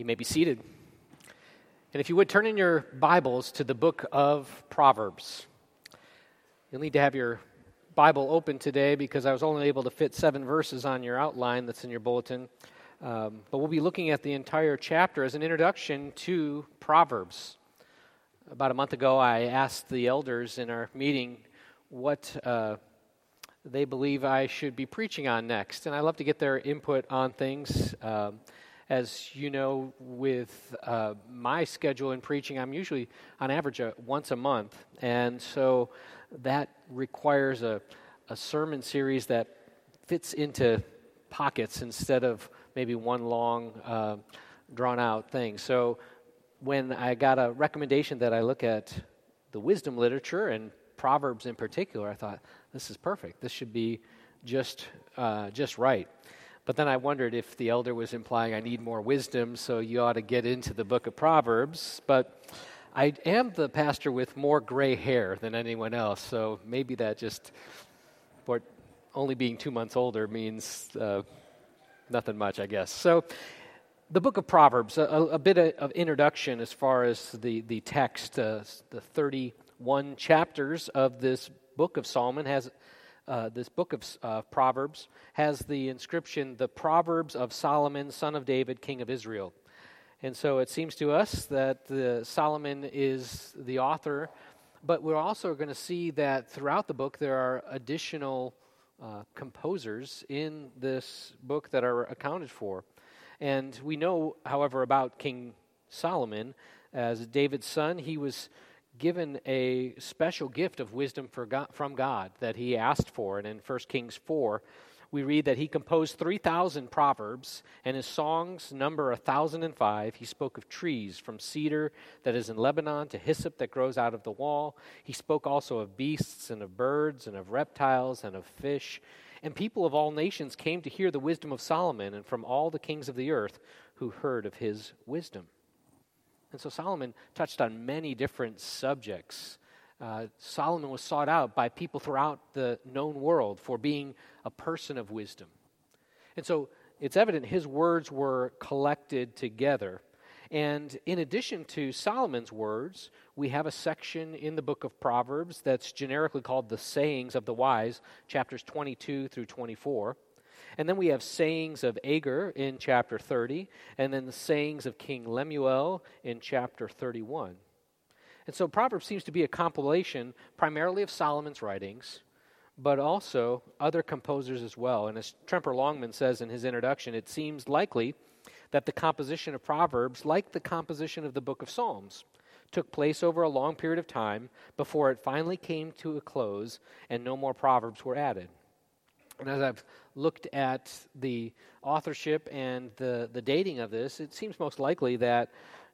You may be seated. And if you would turn in your Bibles to the book of Proverbs. You'll need to have your Bible open today because I was only able to fit seven verses on your outline that's in your bulletin. Um, but we'll be looking at the entire chapter as an introduction to Proverbs. About a month ago, I asked the elders in our meeting what uh, they believe I should be preaching on next. And I love to get their input on things. Um, as you know, with uh, my schedule in preaching, I'm usually on average uh, once a month. And so that requires a, a sermon series that fits into pockets instead of maybe one long, uh, drawn out thing. So when I got a recommendation that I look at the wisdom literature and Proverbs in particular, I thought, this is perfect. This should be just, uh, just right. But then I wondered if the elder was implying I need more wisdom, so you ought to get into the book of Proverbs. But I am the pastor with more gray hair than anyone else, so maybe that just, for only being two months older, means uh, nothing much, I guess. So, the book of Proverbs, a, a bit of introduction as far as the, the text, uh, the 31 chapters of this book of Solomon has uh, this book of uh, Proverbs has the inscription, The Proverbs of Solomon, son of David, king of Israel. And so it seems to us that the, Solomon is the author, but we're also going to see that throughout the book there are additional uh, composers in this book that are accounted for. And we know, however, about King Solomon as David's son. He was given a special gift of wisdom God, from God that he asked for. And in 1 Kings 4, we read that he composed 3,000 proverbs, and his songs number 1,005. He spoke of trees, from cedar that is in Lebanon to hyssop that grows out of the wall. He spoke also of beasts and of birds and of reptiles and of fish. And people of all nations came to hear the wisdom of Solomon, and from all the kings of the earth who heard of his wisdom. And so Solomon touched on many different subjects. Uh, Solomon was sought out by people throughout the known world for being a person of wisdom. And so it's evident his words were collected together. And in addition to Solomon's words, we have a section in the book of Proverbs that's generically called the Sayings of the Wise, chapters 22 through 24. And then we have sayings of Agur in chapter 30, and then the sayings of King Lemuel in chapter 31. And so Proverbs seems to be a compilation primarily of Solomon's writings, but also other composers as well. And as Tremper Longman says in his introduction, it seems likely that the composition of Proverbs, like the composition of the book of Psalms, took place over a long period of time before it finally came to a close and no more Proverbs were added. And as I've looked at the authorship and the, the dating of this, it seems most likely that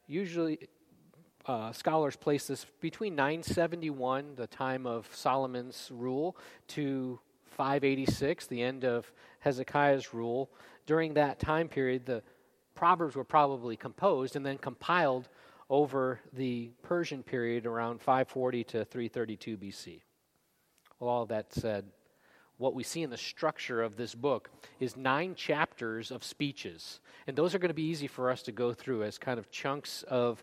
usually uh, scholars place this between 971, the time of Solomon's rule, to 586, the end of Hezekiah's rule. During that time period, the Proverbs were probably composed and then compiled over the Persian period around 540 to 332 BC. Well, all of that said, what we see in the structure of this book is nine chapters of speeches. And those are going to be easy for us to go through as kind of chunks of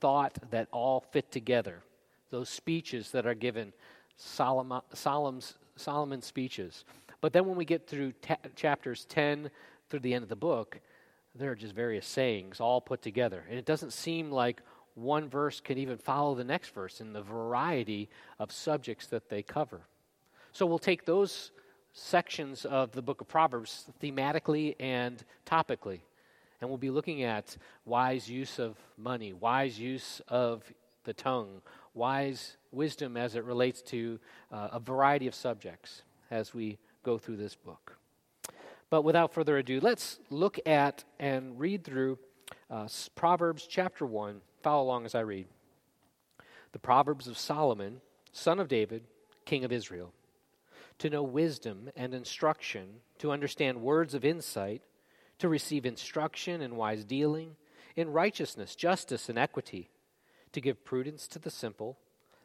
thought that all fit together. Those speeches that are given, Solomon, Solomon's, Solomon's speeches. But then when we get through chapters 10 through the end of the book, there are just various sayings all put together. And it doesn't seem like one verse can even follow the next verse in the variety of subjects that they cover. So we'll take those sections of the book of Proverbs thematically and topically. And we'll be looking at wise use of money, wise use of the tongue, wise wisdom as it relates to uh, a variety of subjects as we go through this book. But without further ado, let's look at and read through uh, Proverbs chapter 1. Follow along as I read. The Proverbs of Solomon, son of David, king of Israel to know wisdom and instruction, to understand words of insight, to receive instruction in wise dealing, in righteousness, justice, and equity, to give prudence to the simple,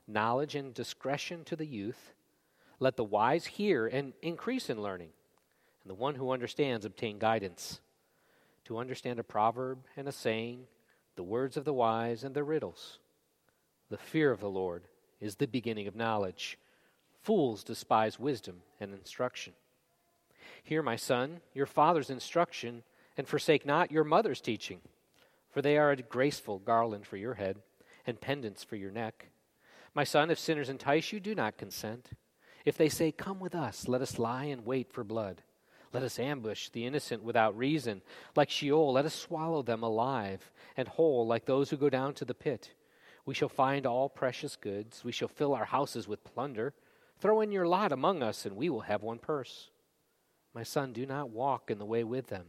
knowledge and discretion to the youth. Let the wise hear and increase in learning, and the one who understands obtain guidance. to understand a proverb and a saying, the words of the wise and their riddles. The fear of the Lord is the beginning of knowledge. Fools despise wisdom and instruction. Hear, my son, your father's instruction, and forsake not your mother's teaching, for they are a graceful garland for your head and pendants for your neck. My son, if sinners entice you, do not consent. If they say, Come with us, let us lie in wait for blood. Let us ambush the innocent without reason. Like Sheol, let us swallow them alive and whole, like those who go down to the pit. We shall find all precious goods. We shall fill our houses with plunder. Throw in your lot among us, and we will have one purse. My son, do not walk in the way with them.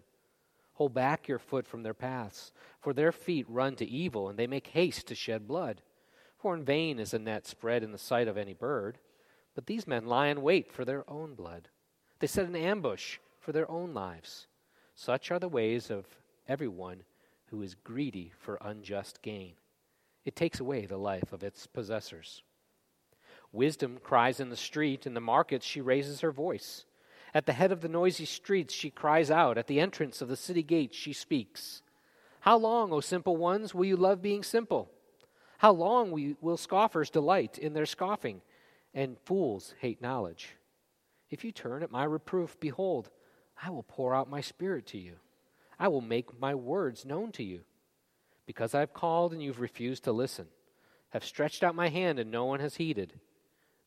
Hold back your foot from their paths, for their feet run to evil, and they make haste to shed blood. For in vain is a net spread in the sight of any bird, but these men lie in wait for their own blood. They set an ambush for their own lives. Such are the ways of everyone who is greedy for unjust gain. It takes away the life of its possessors. Wisdom cries in the street, in the markets she raises her voice. At the head of the noisy streets she cries out, at the entrance of the city gates she speaks. How long, O simple ones, will you love being simple? How long will scoffers delight in their scoffing, and fools hate knowledge? If you turn at my reproof, behold, I will pour out my spirit to you. I will make my words known to you. Because I've called and you've refused to listen, have stretched out my hand and no one has heeded.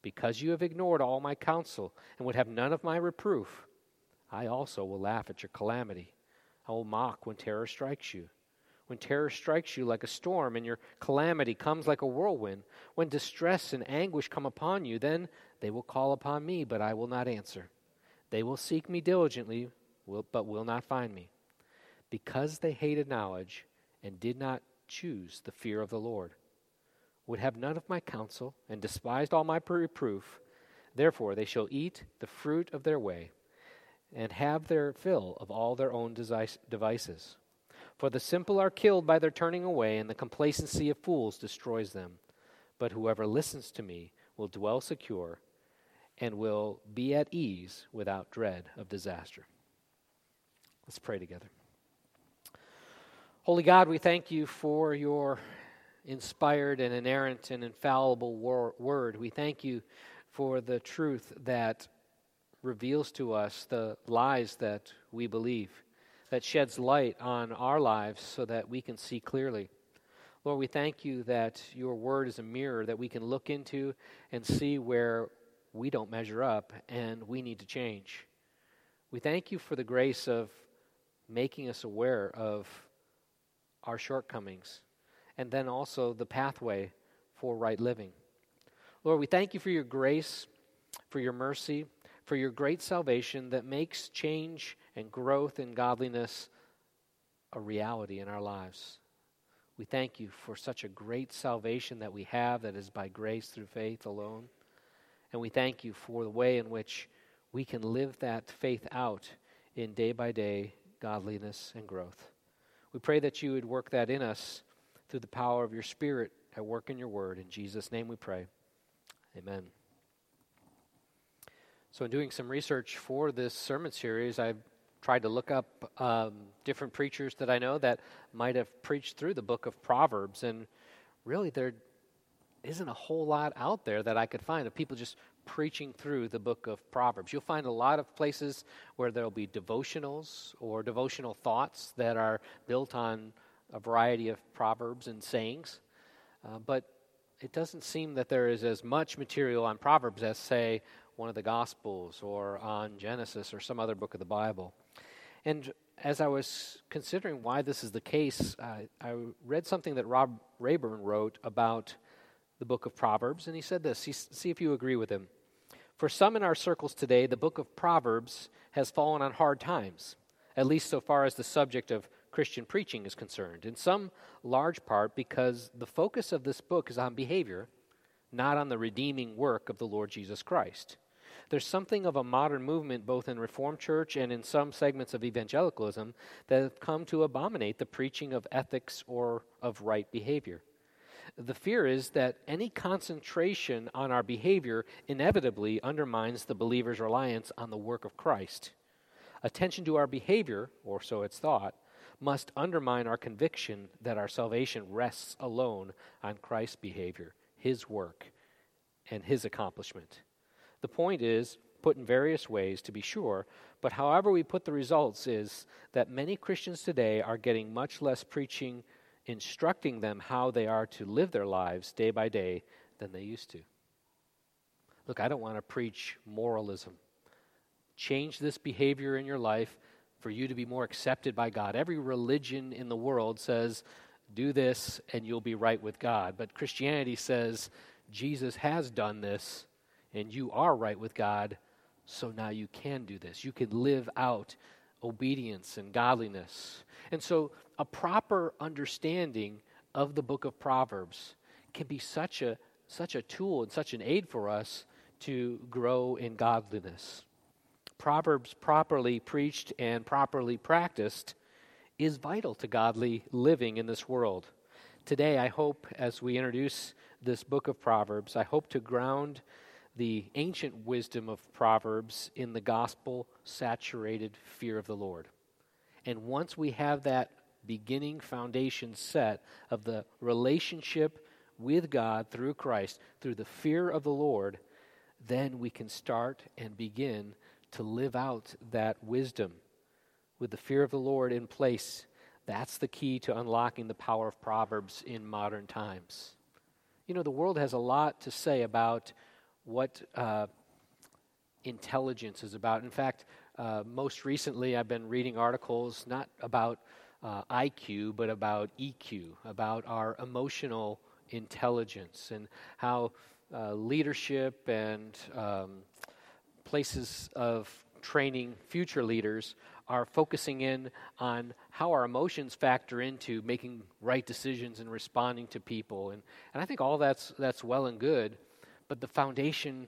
Because you have ignored all my counsel and would have none of my reproof, I also will laugh at your calamity. I will mock when terror strikes you. When terror strikes you like a storm and your calamity comes like a whirlwind, when distress and anguish come upon you, then they will call upon me, but I will not answer. They will seek me diligently, but will not find me, because they hated knowledge and did not choose the fear of the Lord, would have none of my counsel, and despised all my reproof. Therefore they shall eat the fruit of their way, and have their fill of all their own devices. For the simple are killed by their turning away, and the complacency of fools destroys them. But whoever listens to me will dwell secure and will be at ease without dread of disaster. Let's pray together. Holy God, we thank you for your inspired and inerrant and infallible wor- word. We thank you for the truth that reveals to us the lies that we believe, that sheds light on our lives so that we can see clearly. Lord, we thank you that your word is a mirror that we can look into and see where we don't measure up and we need to change. We thank you for the grace of making us aware of our shortcomings and then also the pathway for right living. Lord, we thank you for your grace, for your mercy, for your great salvation that makes change and growth in godliness a reality in our lives. We thank you for such a great salvation that we have that is by grace through faith alone. And we thank you for the way in which we can live that faith out in day by day godliness and growth. We pray that you would work that in us through the power of your Spirit at work in your word. In Jesus' name we pray. Amen. So, in doing some research for this sermon series, I've tried to look up um, different preachers that I know that might have preached through the book of Proverbs. And really, there isn't a whole lot out there that I could find of people just preaching through the book of Proverbs. You'll find a lot of places where there'll be devotionals or devotional thoughts that are built on a variety of proverbs and sayings. Uh, but it doesn't seem that there is as much material on Proverbs as, say, one of the Gospels or on Genesis or some other book of the Bible. And as I was considering why this is the case, uh, I read something that Rob Rayburn wrote about the book of Proverbs, and he said this. see if you agree with him. For some in our circles today, the book of Proverbs has fallen on hard times, at least so far as the subject of Christian preaching is concerned, in some large part because the focus of this book is on behavior, not on the redeeming work of the Lord Jesus Christ. There's something of a modern movement, both in Reformed Church and in some segments of evangelicalism, that have come to abominate the preaching of ethics or of right behavior. The fear is that any concentration on our behavior inevitably undermines the believer's reliance on the work of Christ. Attention to our behavior, or so it's thought, must undermine our conviction that our salvation rests alone on Christ's behavior, his work, and his accomplishment. The point is, put in various ways to be sure, but however we put the results is that many Christians today are getting much less preaching instructing them how they are to live their lives day by day than they used to. Look, I don't want to preach moralism. Change this behavior in your life for you to be more accepted by God. Every religion in the world says, do this and you'll be right with God. But Christianity says, Jesus has done this and you are right with God, so now you can do this. You can live out obedience and godliness. And so, a proper understanding of the book of Proverbs can be such a, such a tool and such an aid for us to grow in godliness. Proverbs properly preached and properly practiced is vital to godly living in this world. Today, I hope, as we introduce this book of Proverbs, I hope to ground the ancient wisdom of Proverbs in the gospel saturated fear of the Lord. And once we have that beginning foundation set of the relationship with God through Christ, through the fear of the Lord, then we can start and begin to live out that wisdom with the fear of the Lord in place. That's the key to unlocking the power of Proverbs in modern times. You know, the world has a lot to say about what uh, intelligence is about. In fact, uh, most recently, I've been reading articles not about uh, IQ, but about EQ, about our emotional intelligence and how uh, leadership and um, places of training future leaders are focusing in on how our emotions factor into making right decisions and responding to people. And, and I think all that's, that's well and good but the foundation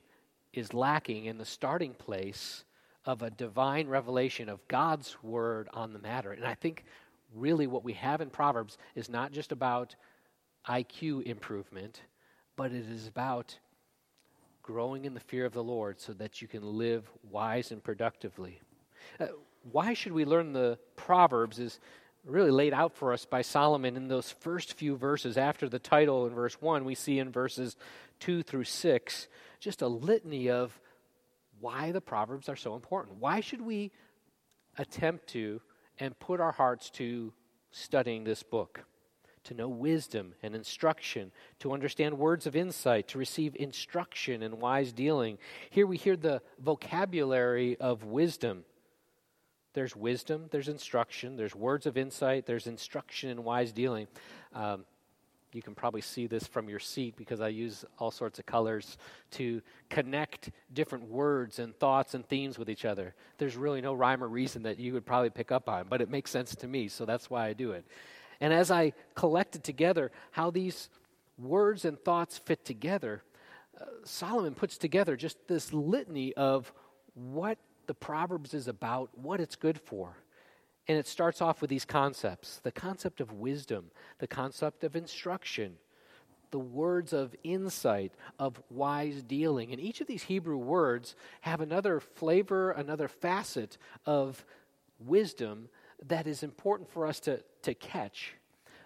is lacking in the starting place of a divine revelation of God's word on the matter. And I think really what we have in Proverbs is not just about IQ improvement, but it is about growing in the fear of the Lord so that you can live wise and productively. Uh, why should we learn the Proverbs is really laid out for us by Solomon in those first few verses. After the title in verse 1, we see in verses 2 through 6 just a litany of why the Proverbs are so important. Why should we attempt to and put our hearts to studying this book? To know wisdom and instruction, to understand words of insight, to receive instruction and wise dealing. Here we hear the vocabulary of wisdom there's wisdom, there's instruction, there's words of insight, there's instruction in wise dealing. Um, you can probably see this from your seat because I use all sorts of colors to connect different words and thoughts and themes with each other. There's really no rhyme or reason that you would probably pick up on, but it makes sense to me, so that's why I do it. And as I collected together how these words and thoughts fit together, uh, Solomon puts together just this litany of what the Proverbs is about, what it's good for. And it starts off with these concepts the concept of wisdom, the concept of instruction, the words of insight, of wise dealing. And each of these Hebrew words have another flavor, another facet of wisdom that is important for us to, to catch.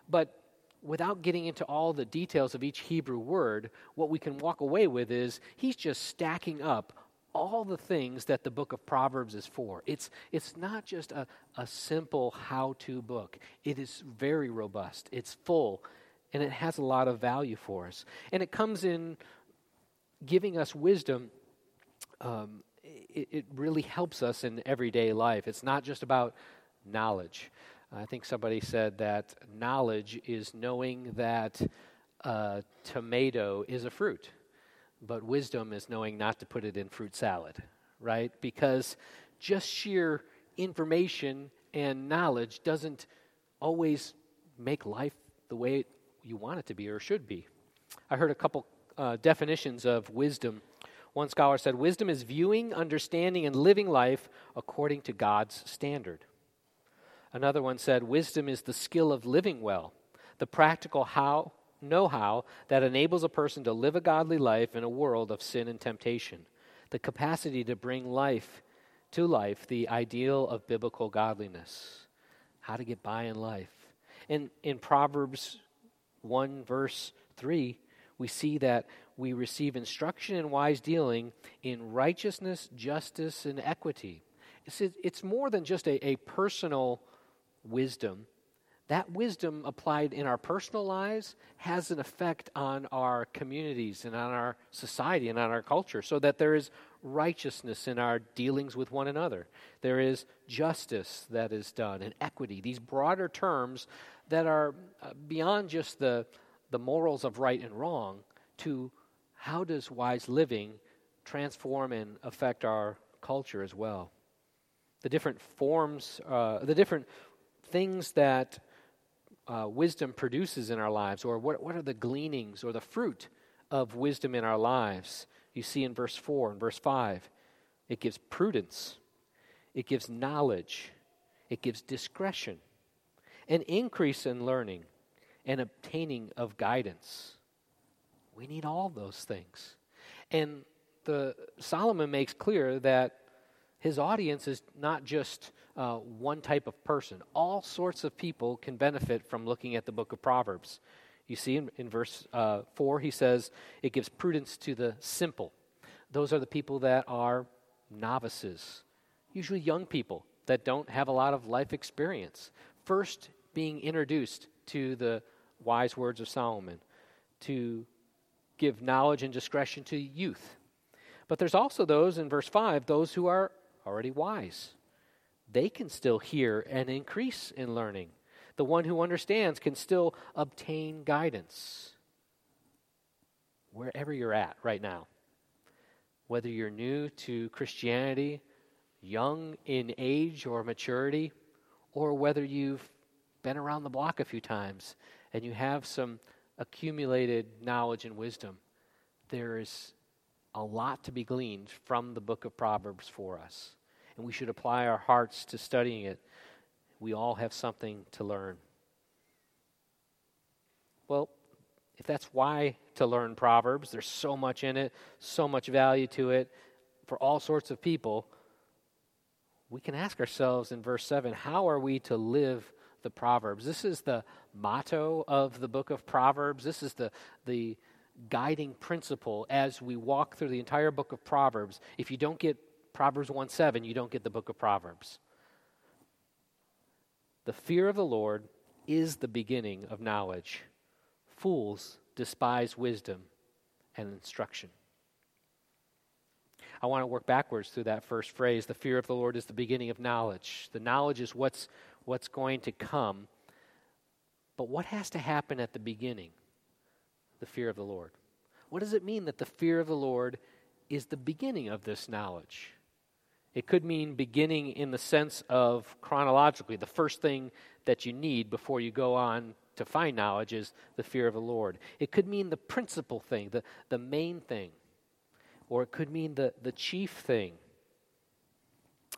But without getting into all the details of each Hebrew word, what we can walk away with is he's just stacking up all the things that the book of Proverbs is for. It's, it's not just a, a simple how to book, it is very robust, it's full, and it has a lot of value for us. And it comes in giving us wisdom. Um, it, it really helps us in everyday life. It's not just about knowledge. I think somebody said that knowledge is knowing that a tomato is a fruit but wisdom is knowing not to put it in fruit salad, right? Because just sheer information and knowledge doesn't always make life the way you want it to be or should be. I heard a couple uh, definitions of wisdom. One scholar said, Wisdom is viewing, understanding, and living life according to God's standard. Another one said, Wisdom is the skill of living well, the practical how know how that enables a person to live a godly life in a world of sin and temptation. The capacity to bring life to life, the ideal of biblical godliness. how to get by in life. And in Proverbs 1, verse 3, we see that we receive instruction in wise dealing in righteousness, justice, and equity. It's, it's more than just a, a personal wisdom. That wisdom applied in our personal lives has an effect on our communities and on our society and on our culture, so that there is righteousness in our dealings with one another. There is justice that is done and equity, these broader terms that are uh, beyond just the, the morals of right and wrong to how does wise living transform and affect our culture as well. The different forms, uh, the different things that uh, wisdom produces in our lives, or what, what are the gleanings or the fruit of wisdom in our lives you see in verse 4 and verse 5. It gives prudence, it gives knowledge, it gives discretion, an increase in learning, and obtaining of guidance. We need all those things. And the Solomon makes clear that his audience is not just uh, one type of person. All sorts of people can benefit from looking at the book of Proverbs. You see in, in verse uh, 4, he says, it gives prudence to the simple. Those are the people that are novices, usually young people that don't have a lot of life experience. First, being introduced to the wise words of Solomon, to give knowledge and discretion to youth. But there's also those in verse 5, those who are already wise. They can still hear and increase in learning. The one who understands can still obtain guidance wherever you're at right now. Whether you're new to Christianity, young in age or maturity, or whether you've been around the block a few times and you have some accumulated knowledge and wisdom, there is a lot to be gleaned from the book of Proverbs for us. And we should apply our hearts to studying it we all have something to learn. Well, if that's why to learn Proverbs, there's so much in it, so much value to it for all sorts of people. We can ask ourselves in verse 7 how are we to live the Proverbs? This is the motto of the book of Proverbs. This is the, the guiding principle as we walk through the entire book of Proverbs. If you don't get Proverbs 1 7, you don't get the book of Proverbs. The fear of the Lord is the beginning of knowledge. Fools despise wisdom and instruction. I want to work backwards through that first phrase. The fear of the Lord is the beginning of knowledge. The knowledge is what's, what's going to come. But what has to happen at the beginning? The fear of the Lord. What does it mean that the fear of the Lord is the beginning of this knowledge? It could mean beginning in the sense of chronologically. The first thing that you need before you go on to find knowledge is the fear of the Lord. It could mean the principal thing, the, the main thing. Or it could mean the, the chief thing.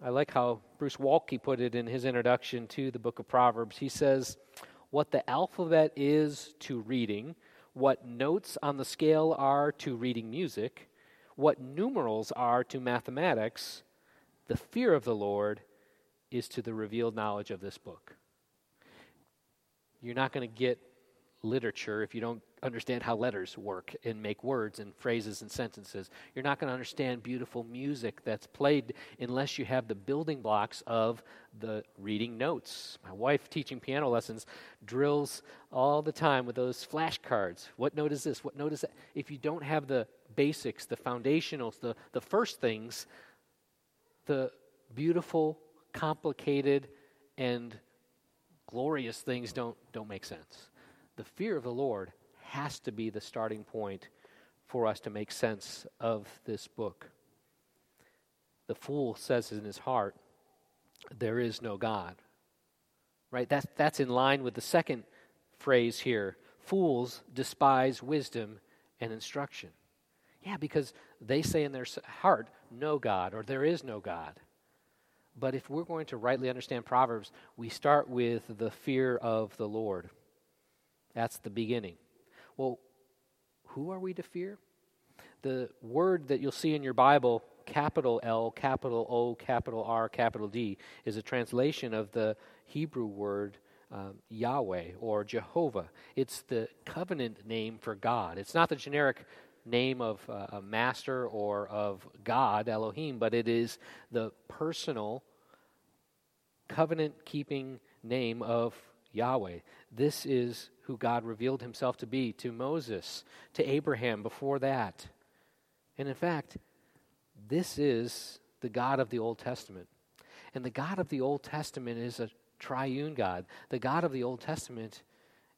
I like how Bruce Waltke put it in his introduction to the book of Proverbs. He says, What the alphabet is to reading, what notes on the scale are to reading music, what numerals are to mathematics, the fear of the Lord is to the revealed knowledge of this book. You're not going to get literature if you don't understand how letters work and make words and phrases and sentences. You're not going to understand beautiful music that's played unless you have the building blocks of the reading notes. My wife, teaching piano lessons, drills all the time with those flashcards. What note is this? What note is that? If you don't have the basics, the foundationals, the, the first things, the beautiful, complicated, and glorious things don't, don't make sense. The fear of the Lord has to be the starting point for us to make sense of this book. The fool says in his heart, There is no God. Right? That's, that's in line with the second phrase here. Fools despise wisdom and instruction. Yeah, because they say in their heart, no God, or there is no God. But if we're going to rightly understand Proverbs, we start with the fear of the Lord. That's the beginning. Well, who are we to fear? The word that you'll see in your Bible, capital L, capital O, capital R, capital D, is a translation of the Hebrew word um, Yahweh or Jehovah. It's the covenant name for God. It's not the generic name of uh, a master or of God, Elohim, but it is the personal covenant keeping name of Yahweh. This is who God revealed himself to be to Moses, to Abraham before that. And in fact, this is the God of the Old Testament. And the God of the Old Testament is a triune God. The God of the Old Testament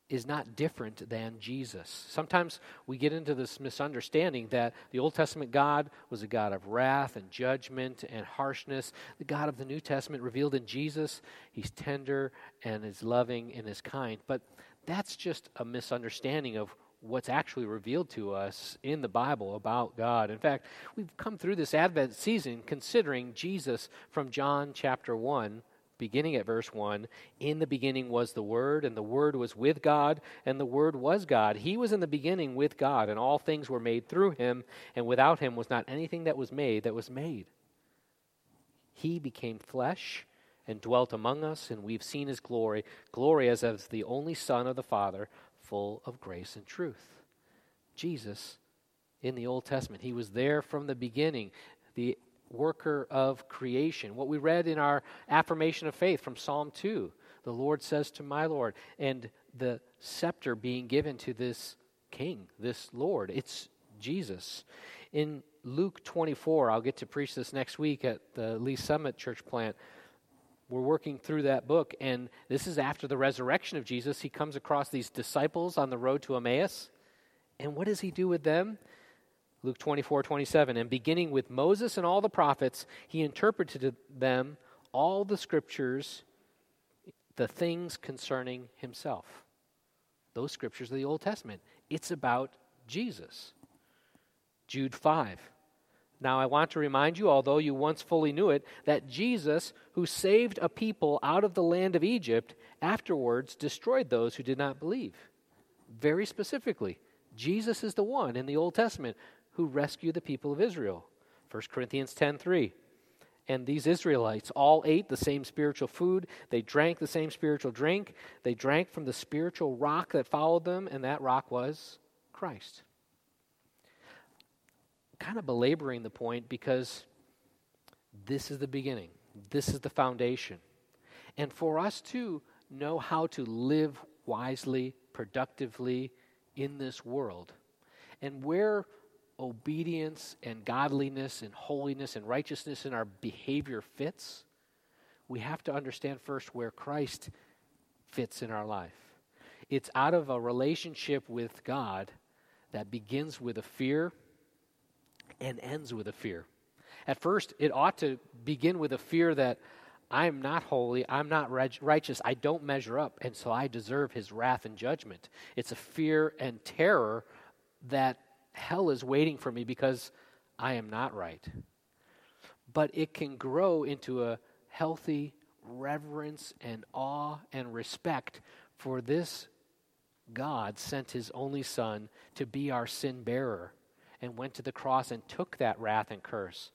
is not different than Jesus. Sometimes we get into this misunderstanding that the Old Testament God was a God of wrath and judgment and harshness. The God of the New Testament revealed in Jesus, he's tender and is loving and is kind. But that's just a misunderstanding of what's actually revealed to us in the Bible about God. In fact, we've come through this Advent season considering Jesus from John chapter 1 beginning at verse 1 In the beginning was the Word, and the Word was with God, and the Word was God. He was in the beginning with God, and all things were made through him, and without him was not anything that was made that was made. He became flesh and dwelt among us, and we've seen his glory, glory as of the only Son of the Father, full of grace and truth. Jesus in the Old Testament, he was there from the beginning. The worker of creation. What we read in our affirmation of faith from Psalm 2 the Lord says to my Lord, and the scepter being given to this king, this Lord. It's Jesus. In Luke 24, I'll get to preach this next week at the Lee Summit Church plant. We're working through that book, and this is after the resurrection of Jesus. He comes across these disciples on the road to Emmaus. And what does he do with them? Luke 24, 27. And beginning with Moses and all the prophets, he interpreted to them all the scriptures, the things concerning himself. Those scriptures of the Old Testament. It's about Jesus. Jude 5. Now, I want to remind you, although you once fully knew it, that Jesus, who saved a people out of the land of Egypt, afterwards destroyed those who did not believe. Very specifically, Jesus is the one in the Old Testament who rescued the people of Israel. 1 Corinthians 10:3. And these Israelites all ate the same spiritual food. They drank the same spiritual drink. They drank from the spiritual rock that followed them, and that rock was Christ. kind of belaboring the point because this is the beginning, this is the foundation. And for us to know how to live wisely, productively in this world, and where obedience and godliness and holiness and righteousness in our behavior fits, we have to understand first where Christ fits in our life. It's out of a relationship with God that begins with a fear and ends with a fear. At first, it ought to begin with a fear that I'm not holy, I'm not righteous, I don't measure up, and so I deserve his wrath and judgment. It's a fear and terror that hell is waiting for me because I am not right. But it can grow into a healthy reverence and awe and respect for this God sent his only Son to be our sin bearer and went to the cross and took that wrath and curse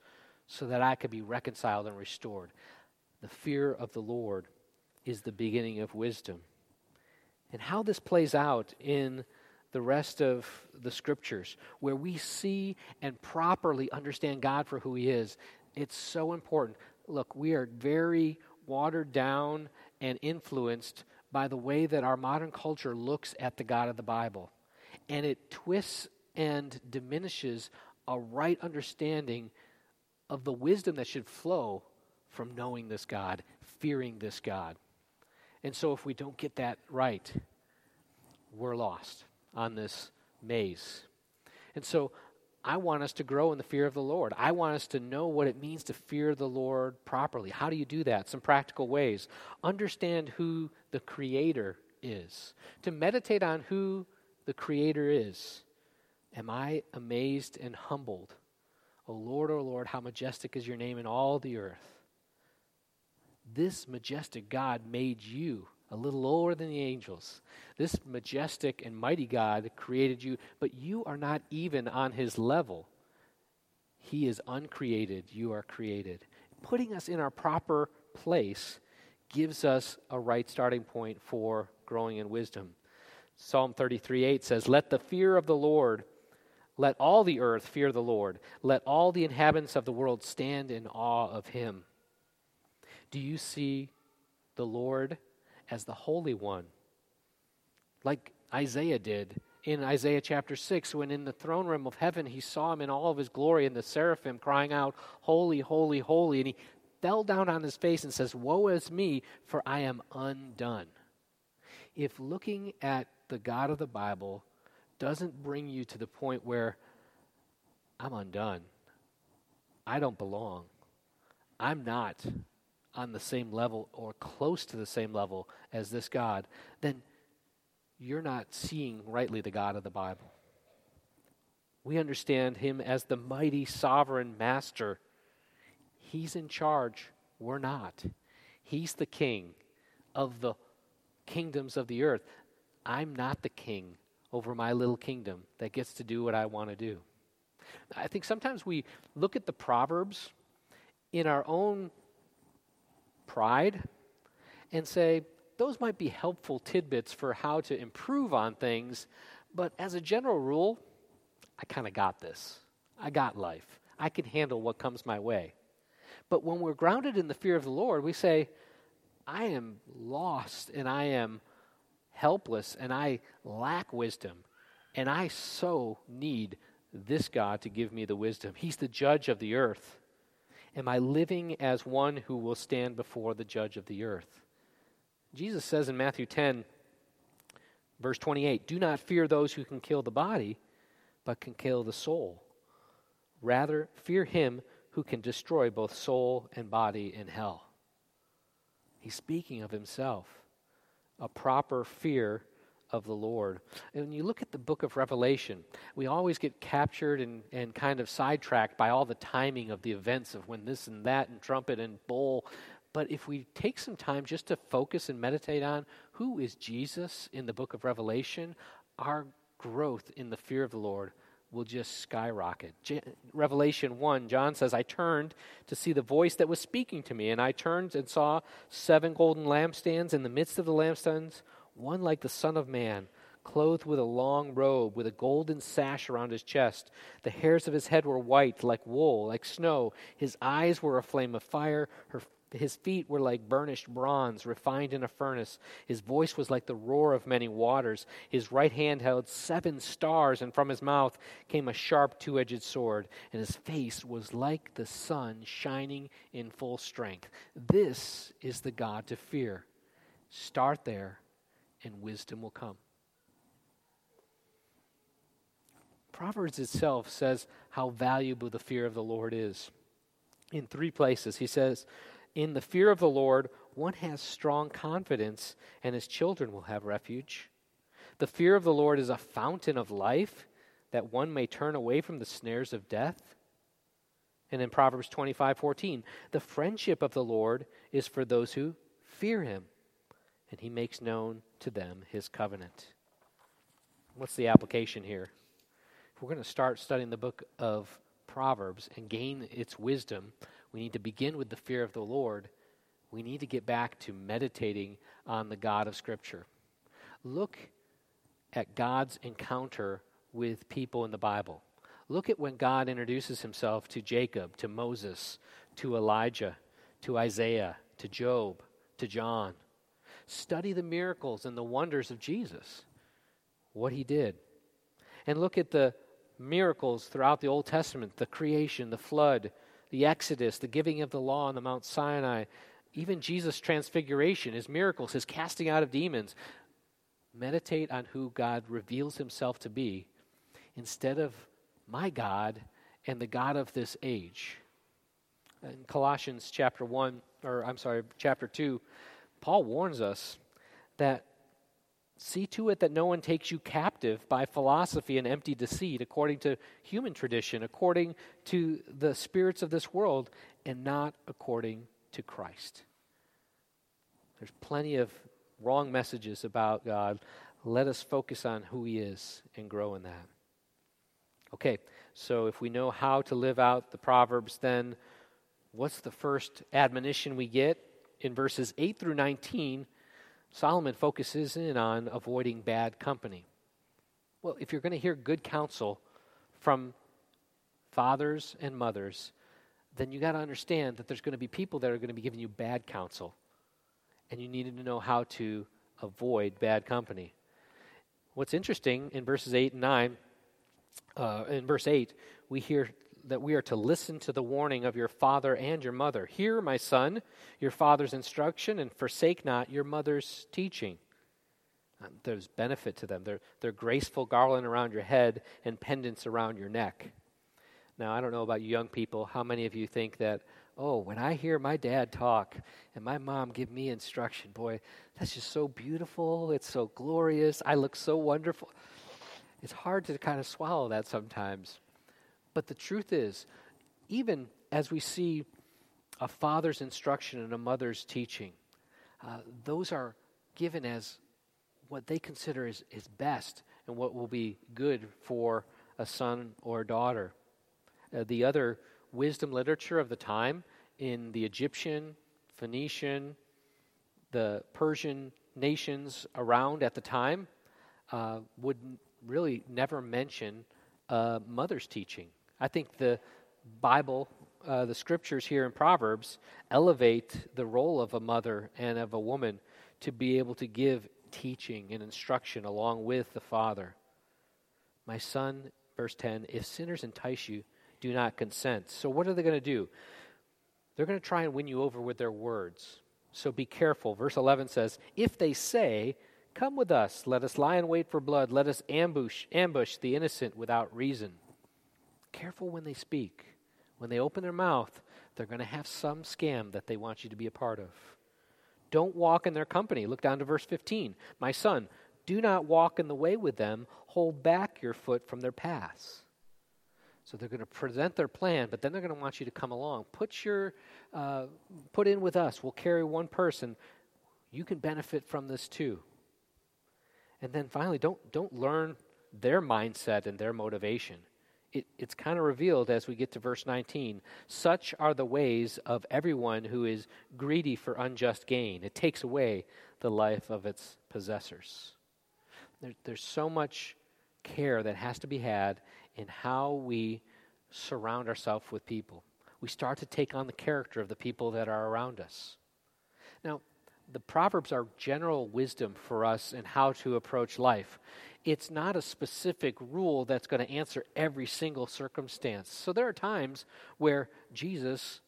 so that I could be reconciled and restored. The fear of the Lord is the beginning of wisdom. And how this plays out in the rest of the scriptures, where we see and properly understand God for who He is. It's so important. Look, we are very watered down and influenced by the way that our modern culture looks at the God of the Bible. And it twists and diminishes a right understanding of the wisdom that should flow from knowing this God, fearing this God. And so, if we don't get that right, we're lost on this maze. And so I want us to grow in the fear of the Lord. I want us to know what it means to fear the Lord properly. How do you do that? Some practical ways. Understand who the Creator is, to meditate on who the Creator is. Am I amazed and humbled? O Lord, O Lord, how majestic is your name in all the earth. This majestic God made you a little lower than the angels. This majestic and mighty God created you, but you are not even on his level. He is uncreated, you are created. Putting us in our proper place gives us a right starting point for growing in wisdom. Psalm 33 8 says, Let the fear of the Lord, let all the earth fear the Lord. Let all the inhabitants of the world stand in awe of him. Do you see the Lord as the Holy One? Like Isaiah did in Isaiah chapter 6, when in the throne room of heaven he saw him in all of his glory and the seraphim crying out, Holy, holy, holy. And he fell down on his face and says, Woe is me, for I am undone. If looking at the God of the Bible doesn't bring you to the point where I'm undone, I don't belong, I'm not on the same level or close to the same level as this God, then you're not seeing rightly the God of the Bible. We understand him as the mighty sovereign master. He's in charge. We're not. He's the king of the kingdoms of the earth. I'm not the king over my little kingdom that gets to do what I want to do. I think sometimes we look at the Proverbs in our own pride and say, those might be helpful tidbits for how to improve on things, but as a general rule, I kind of got this. I got life. I can handle what comes my way. But when we're grounded in the fear of the Lord, we say, I am lost and I am helpless and I lack wisdom. And I so need this God to give me the wisdom. He's the judge of the earth. Am I living as one who will stand before the judge of the earth? Jesus says in Matthew 10, verse 28, Do not fear those who can kill the body, but can kill the soul. Rather, fear him who can destroy both soul and body in hell. He's speaking of himself, a proper fear of the Lord. And when you look at the book of Revelation, we always get captured and, and kind of sidetracked by all the timing of the events of when this and that and trumpet and bowl. But if we take some time just to focus and meditate on who is Jesus in the book of Revelation, our growth in the fear of the Lord will just skyrocket. Je- Revelation 1, John says, I turned to see the voice that was speaking to me, and I turned and saw seven golden lampstands in the midst of the lampstands one like the Son of Man, clothed with a long robe, with a golden sash around his chest. The hairs of his head were white, like wool, like snow. His eyes were a flame of fire. Her, his feet were like burnished bronze, refined in a furnace. His voice was like the roar of many waters. His right hand held seven stars, and from his mouth came a sharp two edged sword, and his face was like the sun shining in full strength. This is the God to fear. Start there and wisdom will come. Proverbs itself says how valuable the fear of the Lord is. In three places, he says, In the fear of the Lord, one has strong confidence, and his children will have refuge. The fear of the Lord is a fountain of life, that one may turn away from the snares of death. And in Proverbs 25 14, the friendship of the Lord is for those who fear him, and he makes known to them his covenant. What's the application here? If we're going to start studying the book of Proverbs and gain its wisdom, we need to begin with the fear of the Lord. We need to get back to meditating on the God of Scripture. Look at God's encounter with people in the Bible. Look at when God introduces himself to Jacob, to Moses, to Elijah, to Isaiah, to Job, to John. Study the miracles and the wonders of Jesus, what he did. And look at the miracles throughout the Old Testament the creation, the flood, the Exodus, the giving of the law on the Mount Sinai, even Jesus' transfiguration, his miracles, his casting out of demons. Meditate on who God reveals himself to be instead of my God and the God of this age. In Colossians chapter 1, or I'm sorry, chapter 2, Paul warns us that see to it that no one takes you captive by philosophy and empty deceit, according to human tradition, according to the spirits of this world, and not according to Christ. There's plenty of wrong messages about God. Let us focus on who He is and grow in that. Okay, so if we know how to live out the Proverbs, then what's the first admonition we get? In verses 8 through 19, Solomon focuses in on avoiding bad company. Well, if you're going to hear good counsel from fathers and mothers, then you got to understand that there's going to be people that are going to be giving you bad counsel. And you needed to know how to avoid bad company. What's interesting in verses 8 and 9, uh, in verse 8, we hear that we are to listen to the warning of your father and your mother. Hear, my son, your father's instruction, and forsake not your mother's teaching. Um, there's benefit to them. They're, they're graceful garland around your head and pendants around your neck. Now, I don't know about you young people, how many of you think that, oh, when I hear my dad talk and my mom give me instruction, boy, that's just so beautiful. It's so glorious. I look so wonderful. It's hard to kind of swallow that sometimes. But the truth is, even as we see a father's instruction and a mother's teaching, uh, those are given as what they consider is, is best and what will be good for a son or a daughter. Uh, the other wisdom literature of the time in the Egyptian, Phoenician, the Persian nations around at the time uh, would really never mention uh, mother's teaching. I think the Bible, uh, the scriptures here in Proverbs, elevate the role of a mother and of a woman to be able to give teaching and instruction along with the father. My son, verse 10, if sinners entice you, do not consent. So, what are they going to do? They're going to try and win you over with their words. So be careful. Verse 11 says, If they say, Come with us, let us lie in wait for blood, let us ambush, ambush the innocent without reason. Careful when they speak. When they open their mouth, they're going to have some scam that they want you to be a part of. Don't walk in their company. Look down to verse 15. My son, do not walk in the way with them, hold back your foot from their paths. So they're going to present their plan, but then they're going to want you to come along. Put your, uh, put in with us. We'll carry one person. You can benefit from this too. And then finally, don't don't learn their mindset and their motivation. It, it's kind of revealed as we get to verse 19. Such are the ways of everyone who is greedy for unjust gain. It takes away the life of its possessors. There, there's so much care that has to be had in how we surround ourselves with people. We start to take on the character of the people that are around us. Now, the Proverbs are general wisdom for us in how to approach life. It's not a specific rule that's going to answer every single circumstance. So there are times where Jesus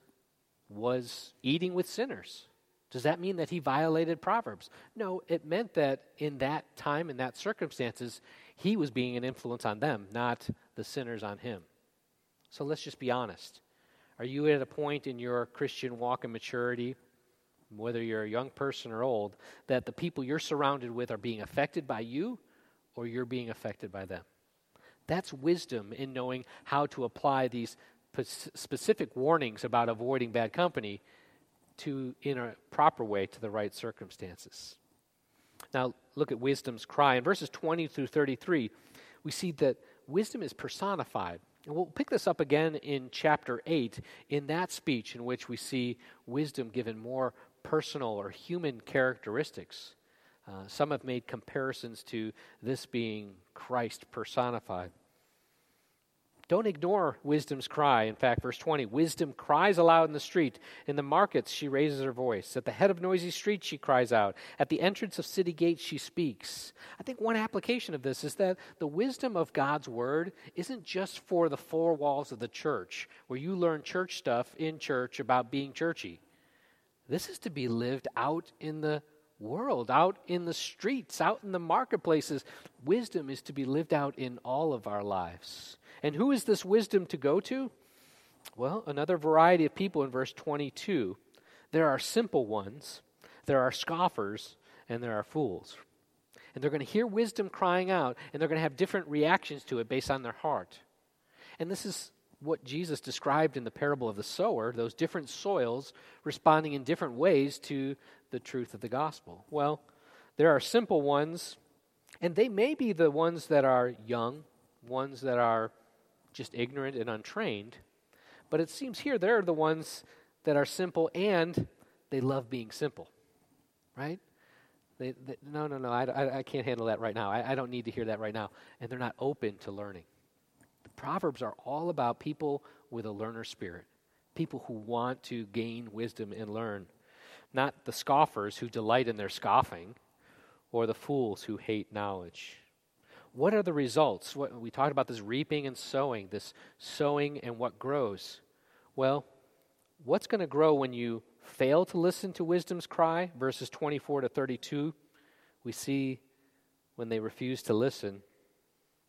was eating with sinners. Does that mean that he violated Proverbs? No, it meant that in that time, in that circumstances, he was being an influence on them, not the sinners on him. So let's just be honest. Are you at a point in your Christian walk and maturity, whether you're a young person or old, that the people you're surrounded with are being affected by you or you're being affected by them? That's wisdom in knowing how to apply these specific warnings about avoiding bad company to in a proper way to the right circumstances. Now, look at wisdom's cry. In verses 20 through 33, we see that wisdom is personified. And we'll pick this up again in chapter 8, in that speech in which we see wisdom given more personal or human characteristics. Uh, some have made comparisons to this being Christ personified. Don't ignore wisdom's cry. In fact, verse 20 wisdom cries aloud in the street. In the markets, she raises her voice. At the head of noisy streets, she cries out. At the entrance of city gates, she speaks. I think one application of this is that the wisdom of God's word isn't just for the four walls of the church, where you learn church stuff in church about being churchy. This is to be lived out in the world, out in the streets, out in the marketplaces. Wisdom is to be lived out in all of our lives. And who is this wisdom to go to? Well, another variety of people in verse 22. There are simple ones, there are scoffers, and there are fools. And they're going to hear wisdom crying out, and they're going to have different reactions to it based on their heart. And this is what Jesus described in the parable of the sower, those different soils responding in different ways to the truth of the gospel. Well, there are simple ones, and they may be the ones that are young, ones that are just ignorant and untrained. But it seems here they're the ones that are simple and they love being simple, right? They, they, no, no, no, I, I, I, can't handle that right now. I, I don't need to hear that right now. And they're not open to learning. Proverbs are all about people with a learner spirit, people who want to gain wisdom and learn, not the scoffers who delight in their scoffing or the fools who hate knowledge. What are the results? What, we talked about this reaping and sowing, this sowing and what grows. Well, what's going to grow when you fail to listen to wisdom's cry, verses 24 to 32, we see when they refuse to listen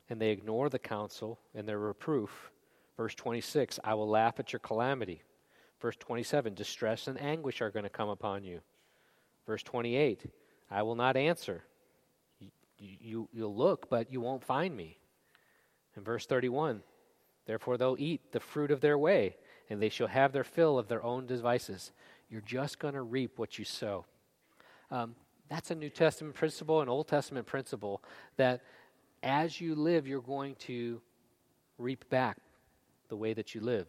and they ignore the counsel and their reproof. Verse 26, I will laugh at your calamity. Verse 27, distress and anguish are going to come upon you. Verse 28, I will not answer. You, you, you'll look, but you won't find me. And verse 31, therefore they'll eat the fruit of their way, and they shall have their fill of their own devices. You're just going to reap what you sow. Um, that's a New Testament principle, an Old Testament principle that as you live, you're going to reap back the way that you live.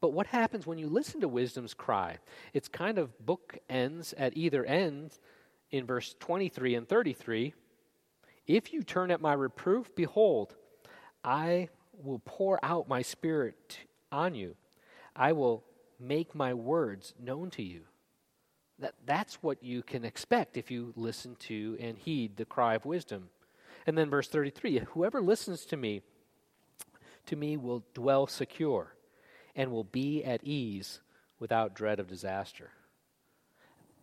But what happens when you listen to wisdom's cry? It's kind of book ends at either end in verse 23 and 33. If you turn at my reproof, behold, I will pour out my spirit on you. I will make my words known to you. That, that's what you can expect if you listen to and heed the cry of wisdom. And then verse 33 Whoever listens to me, to me will dwell secure and will be at ease without dread of disaster.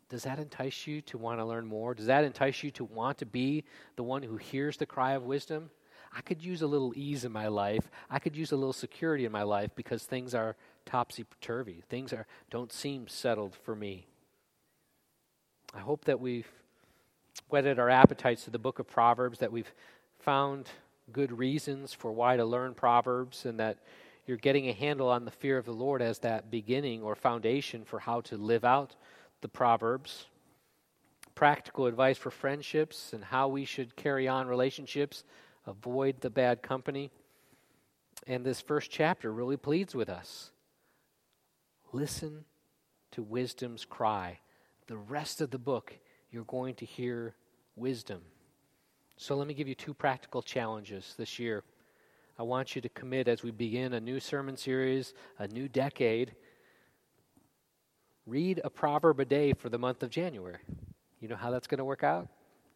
Does that entice you to want to learn more? Does that entice you to want to be the one who hears the cry of wisdom? I could use a little ease in my life. I could use a little security in my life because things are topsy turvy. Things are, don't seem settled for me. I hope that we've whetted our appetites to the book of Proverbs, that we've found good reasons for why to learn Proverbs, and that you're getting a handle on the fear of the Lord as that beginning or foundation for how to live out the Proverbs. Practical advice for friendships and how we should carry on relationships, avoid the bad company. And this first chapter really pleads with us Listen to wisdom's cry. The rest of the book, you're going to hear wisdom. So let me give you two practical challenges this year. I want you to commit as we begin a new sermon series, a new decade. Read a proverb a day for the month of January. You know how that's going to work out?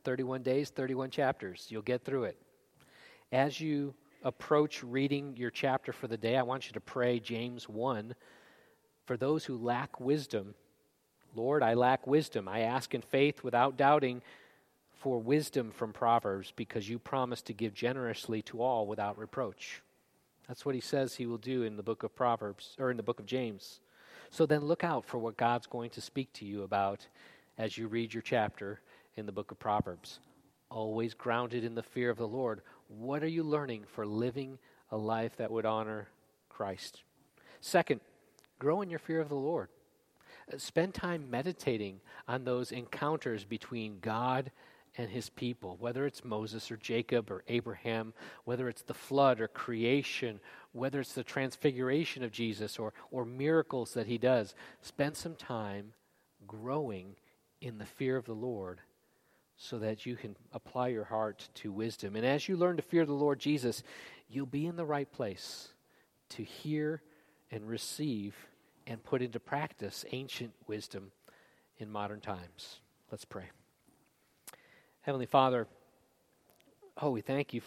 31 days, 31 chapters. You'll get through it. As you approach reading your chapter for the day, I want you to pray James 1 for those who lack wisdom. Lord, I lack wisdom. I ask in faith without doubting for wisdom from Proverbs because you promise to give generously to all without reproach. That's what he says he will do in the book of Proverbs, or in the book of James. So then look out for what God's going to speak to you about as you read your chapter in the book of Proverbs. Always grounded in the fear of the Lord. What are you learning for living a life that would honor Christ? Second, Grow in your fear of the Lord. Spend time meditating on those encounters between God and his people, whether it's Moses or Jacob or Abraham, whether it's the flood or creation, whether it's the transfiguration of Jesus or, or miracles that he does. Spend some time growing in the fear of the Lord so that you can apply your heart to wisdom. And as you learn to fear the Lord Jesus, you'll be in the right place to hear and receive and put into practice ancient wisdom in modern times. Let's pray. Heavenly Father, oh, we thank you